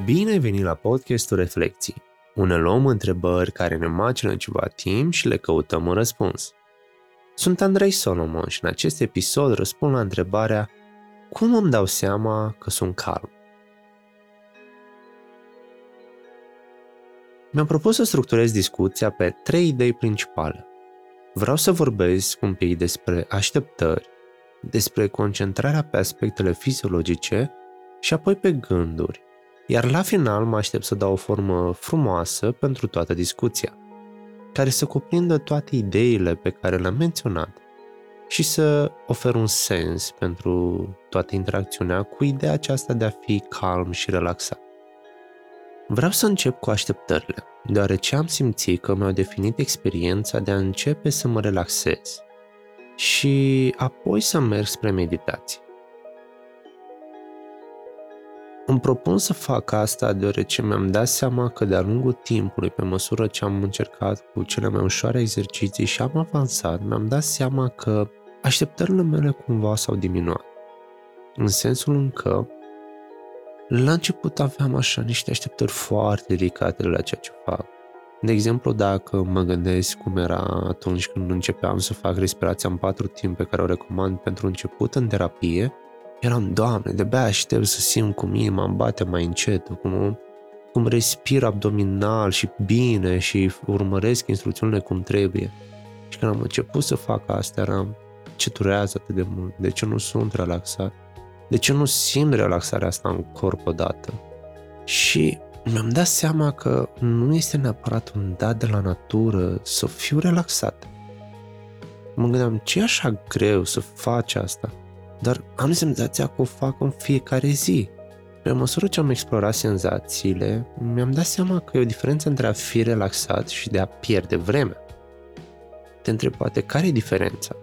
Bine ai venit la podcastul Reflecții. Unde luăm întrebări care ne macină ceva timp și le căutăm un răspuns. Sunt Andrei Solomon și în acest episod răspund la întrebarea Cum îmi dau seama că sunt calm? Mi-am propus să structurez discuția pe trei idei principale. Vreau să vorbesc un pic despre așteptări, despre concentrarea pe aspectele fiziologice și apoi pe gânduri, iar la final mă aștept să dau o formă frumoasă pentru toată discuția, care să cuprindă toate ideile pe care le-am menționat și să ofer un sens pentru toată interacțiunea cu ideea aceasta de a fi calm și relaxat. Vreau să încep cu așteptările, deoarece am simțit că mi-au definit experiența de a începe să mă relaxez și apoi să merg spre meditație. Îmi propun să fac asta deoarece mi-am dat seama că de-a lungul timpului, pe măsură ce am încercat cu cele mai ușoare exerciții și am avansat, mi-am dat seama că așteptările mele cumva s-au diminuat. În sensul în că la început aveam așa niște așteptări foarte ridicate la ceea ce fac. De exemplu, dacă mă gândesc cum era atunci când începeam să fac respirația în patru timp pe care o recomand pentru început în terapie, eram, Doamne, de-abia aștept să simt cum inima îmi bate mai încet, cum, cum respir abdominal și bine și urmăresc instrucțiunile cum trebuie. Și când am început să fac asta, eram, ce durează atât de mult? De ce nu sunt relaxat? De ce nu simt relaxarea asta în corp odată? Și mi-am dat seama că nu este neapărat un dat de la natură să fiu relaxat. Mă gândeam, ce e așa greu să faci asta? Dar am senzația că o fac în fiecare zi. Pe măsură ce am explorat senzațiile, mi-am dat seama că e o diferență între a fi relaxat și de a pierde vreme. Te întreb poate care e diferența?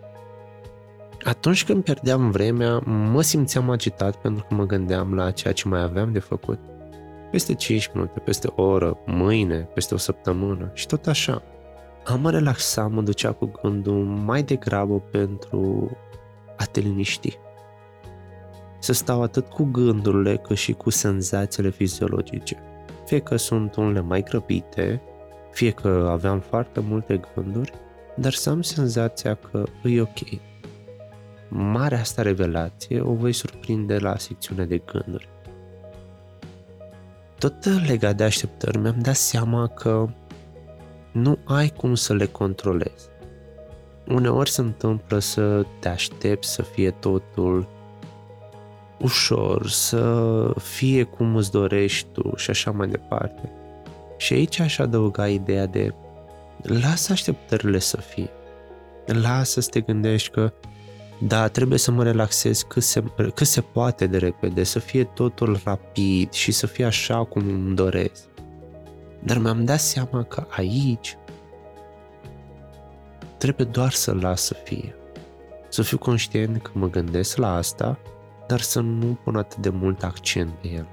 Atunci când pierdeam vremea, mă simțeam agitat pentru că mă gândeam la ceea ce mai aveam de făcut. Peste 5 minute, peste o oră, mâine, peste o săptămână și tot așa. A mă relaxa mă ducea cu gândul mai degrabă pentru a te liniști să stau atât cu gândurile cât și cu senzațiile fiziologice. Fie că sunt unele mai grăbite, fie că aveam foarte multe gânduri, dar să am senzația că e ok. Marea asta revelație o voi surprinde la secțiunea de gânduri. Tot legat de așteptări, mi-am dat seama că nu ai cum să le controlezi. Uneori se întâmplă să te aștepți să fie totul ușor, să fie cum îți dorești tu și așa mai departe. Și aici aș adăuga ideea de lasă așteptările să fie. Lasă să te gândești că da, trebuie să mă relaxez cât se, cât se poate de repede, să fie totul rapid și să fie așa cum îmi doresc. Dar mi-am dat seama că aici trebuie doar să las să fie. Să fiu conștient că mă gândesc la asta dar să nu pun atât de mult accent pe el.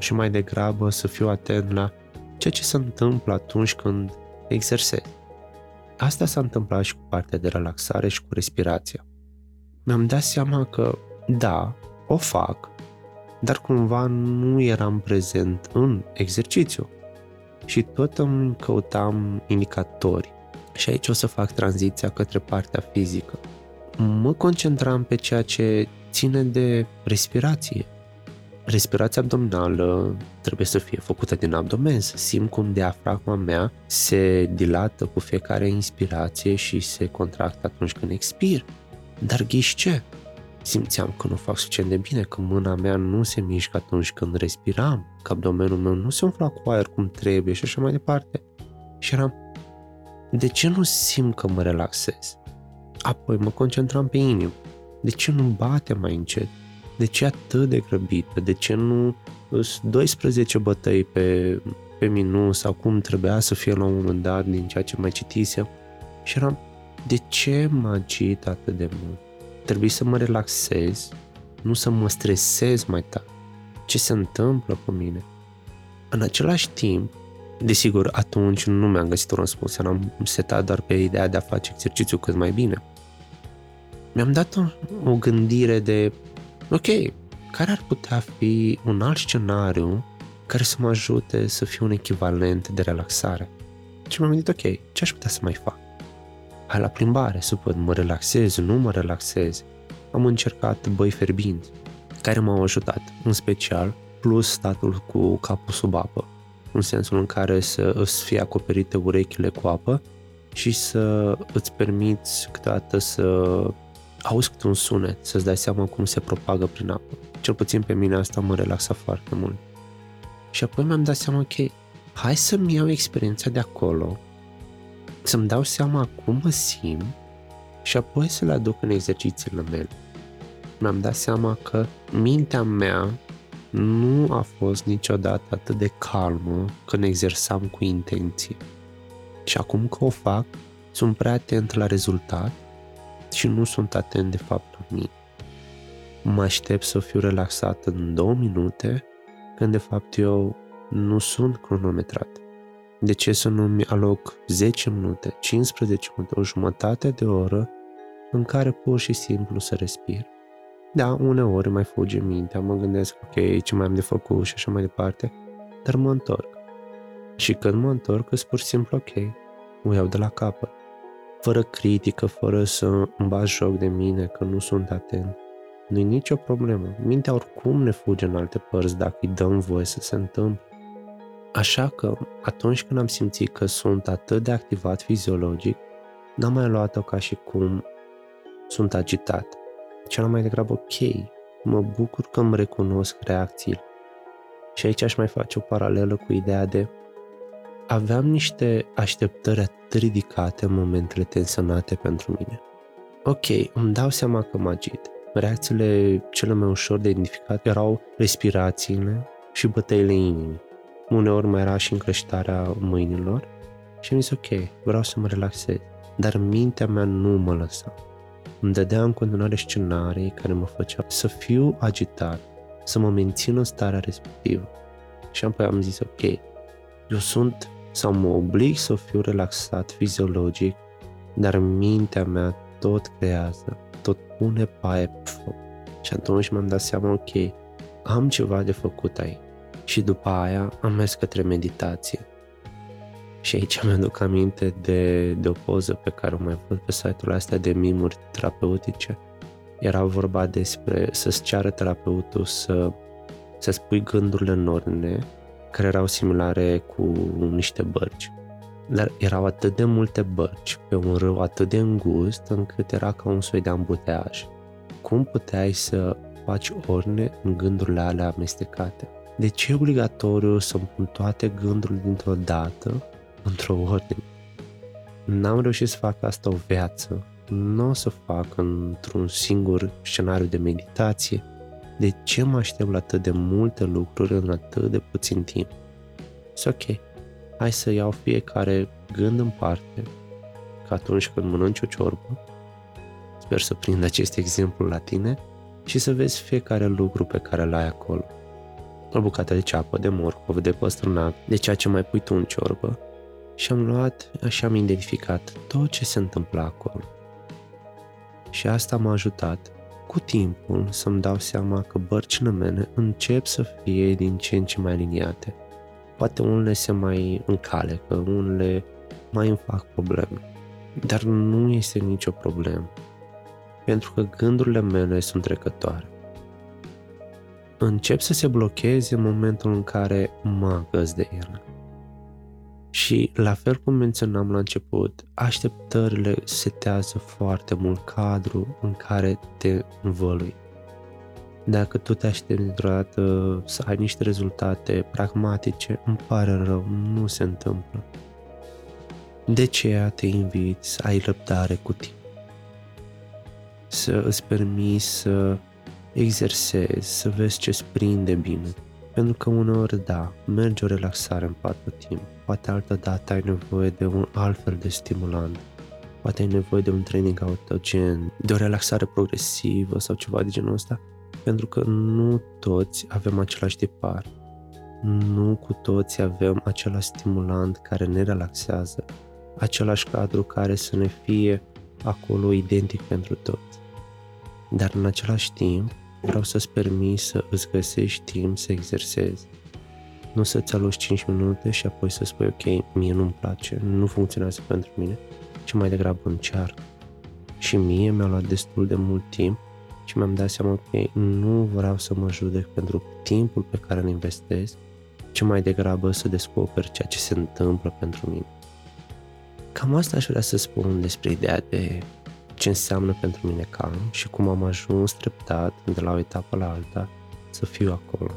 Și mai degrabă să fiu atent la ceea ce se întâmplă atunci când exersez. Asta s-a întâmplat și cu partea de relaxare și cu respirația. Mi-am dat seama că, da, o fac, dar cumva nu eram prezent în exercițiu. Și tot îmi căutam indicatori. Și aici o să fac tranziția către partea fizică. Mă concentram pe ceea ce ține de respirație. Respirația abdominală trebuie să fie făcută din abdomen, să simt cum diafragma mea se dilată cu fiecare inspirație și se contractă atunci când expir. Dar ghiși ce? Simțeam că nu fac suficient de bine, că mâna mea nu se mișcă atunci când respiram, că abdomenul meu nu se umfla cu aer cum trebuie și așa mai departe. Și eram, de ce nu simt că mă relaxez? Apoi mă concentram pe inimă. De ce nu bate mai încet? De ce atât de grăbită? De ce nu 12 bătăi pe, pe minut sau cum trebuia să fie la un moment dat din ceea ce mai citisem? Și eram, de ce mă agit atât de mult? Trebuie să mă relaxez, nu să mă stresez mai tare. Ce se întâmplă cu mine? În același timp, desigur, atunci nu mi-am găsit un răspuns, eram setat doar pe ideea de a face exercițiu cât mai bine mi-am dat o, o gândire de, ok, care ar putea fi un alt scenariu care să mă ajute să fiu un echivalent de relaxare. Și m-am gândit, ok, ce aș putea să mai fac? Hai la plimbare, să văd, mă relaxez, nu mă relaxez. Am încercat băi ferbinți, care m-au ajutat, în special, plus statul cu capul sub apă, în sensul în care să îți fie acoperite urechile cu apă și să îți permiți câteodată să auzi câte un sunet, să-ți dai seama cum se propagă prin apă. Cel puțin pe mine asta mă relaxa foarte mult. Și apoi mi-am dat seama, ok, hai să-mi iau experiența de acolo, să-mi dau seama cum mă simt și apoi să le aduc în exercițiile mele. Mi-am dat seama că mintea mea nu a fost niciodată atât de calmă când exersam cu intenție. Și acum că o fac, sunt prea atent la rezultat și nu sunt atent de fapt la mine. Mă aștept să fiu relaxat în două minute, când de fapt eu nu sunt cronometrat. De ce să nu-mi aloc 10 minute, 15 minute, o jumătate de oră în care pur și simplu să respir? Da, uneori mai fuge mintea, mă gândesc, ok, ce mai am de făcut și așa mai departe, dar mă întorc. Și când mă întorc, îți pur și simplu, ok, o iau de la capăt. Fără critică, fără să îmi bag joc de mine că nu sunt atent. Nu-i nicio problemă. Mintea oricum ne fuge în alte părți dacă îi dăm voie să se întâmple. Așa că, atunci când am simțit că sunt atât de activat fiziologic, n-am mai luat-o ca și cum sunt agitat. Cel mai degrabă, ok, mă bucur că îmi recunosc reacțiile. Și aici aș mai face o paralelă cu ideea de aveam niște așteptări atât ridicate în momentele tensionate pentru mine. Ok, îmi dau seama că mă agit. Reacțiile cele mai ușor de identificat erau respirațiile și bătăile inimii. Uneori mai era și încreștarea mâinilor și am zis ok, vreau să mă relaxez. Dar mintea mea nu mă lăsa. Îmi dădea în continuare scenarii care mă făcea să fiu agitat, să mă mențin în starea respectivă. Și apoi am zis ok, eu sunt sau mă oblig să fiu relaxat fiziologic, dar mintea mea tot creează, tot pune paie pe foc. Și atunci m-am dat seama, ok, am ceva de făcut aici. Și după aia am mers către meditație. Și aici mi-aduc aminte de, de o poză pe care o mai văd pe site-ul astea de mimuri terapeutice. Era vorba despre să-ți ceară terapeutul să, să spui gândurile în ordine care erau similare cu niște bărci. Dar erau atât de multe bărci pe un râu atât de îngust încât era ca un soi de ambuteaj. Cum puteai să faci ordine în gândurile alea amestecate? De ce e obligatoriu să pun toate gândurile dintr-o dată într-o ordine? N-am reușit să fac asta o viață, nu o să fac într-un singur scenariu de meditație, de ce mă aștept la atât de multe lucruri în atât de puțin timp? Este ok. Hai să iau fiecare gând în parte, că atunci când mănânci o ciorbă, sper să prind acest exemplu la tine, și să vezi fiecare lucru pe care l ai acolo. O bucată de ceapă, de morcov, de păstrânac, de ceea ce mai pui tu în ciorbă. Și am luat și am identificat tot ce se întâmpla acolo. Și asta m-a ajutat cu timpul să-mi dau seama că bărcile mele încep să fie din ce în ce mai liniate. Poate unele se mai încale, că unele mai îmi fac probleme. Dar nu este nicio problemă, pentru că gândurile mele sunt trecătoare. Încep să se blocheze în momentul în care mă agăs de ele. Și la fel cum menționam la început, așteptările setează foarte mult cadru în care te învălui. Dacă tu te aștepți dintr-o dată să ai niște rezultate pragmatice, îmi pare rău, nu se întâmplă. De aceea te invit să ai răbdare cu tine. Să îți permiți să exersezi, să vezi ce prinde bine. Pentru că uneori, da, merge o relaxare în patru timp, poate altă dată ai nevoie de un alt fel de stimulant. Poate ai nevoie de un training autogen, de o relaxare progresivă sau ceva de genul ăsta, pentru că nu toți avem același tipar. Nu cu toți avem același stimulant care ne relaxează, același cadru care să ne fie acolo identic pentru toți. Dar în același timp, vreau să-ți permis să îți găsești timp să exersezi Nu să-ți aloci 5 minute și apoi să spui, ok, mie nu-mi place, nu funcționează pentru mine, ci mai degrabă încearcă. Și mie mi-a luat destul de mult timp și mi-am dat seama, ok, nu vreau să mă judec pentru timpul pe care îl investesc, ci mai degrabă să descoper ceea ce se întâmplă pentru mine. Cam asta aș vrea să spun despre ideea de ce înseamnă pentru mine calm și cum am ajuns treptat de la o etapă la alta să fiu acolo.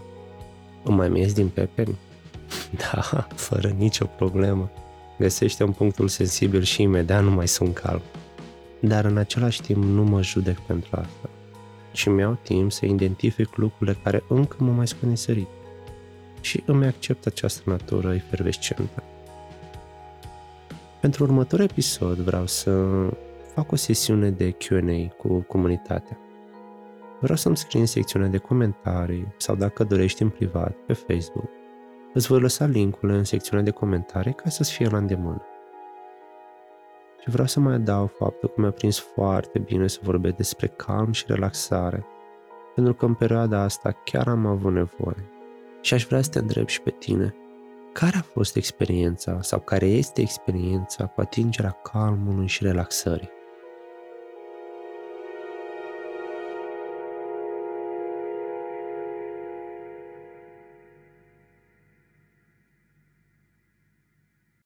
Îmi mai ies din pepeni? Da, fără nicio problemă. Găsește un punctul sensibil și imediat nu mai sunt calm. Dar în același timp nu mă judec pentru asta. Și mi-au timp să identific lucrurile care încă mă mai scot sărit. Și îmi accept această natură efervescentă. Pentru următorul episod vreau să fac o sesiune de Q&A cu comunitatea. Vreau să-mi scrii în secțiunea de comentarii sau dacă dorești în privat pe Facebook. Îți voi lăsa linkul în secțiunea de comentarii ca să-ți fie la îndemână. Și vreau să mai adaug faptul că mi-a prins foarte bine să vorbesc despre calm și relaxare, pentru că în perioada asta chiar am avut nevoie. Și aș vrea să te întreb și pe tine, care a fost experiența sau care este experiența cu atingerea calmului și relaxării?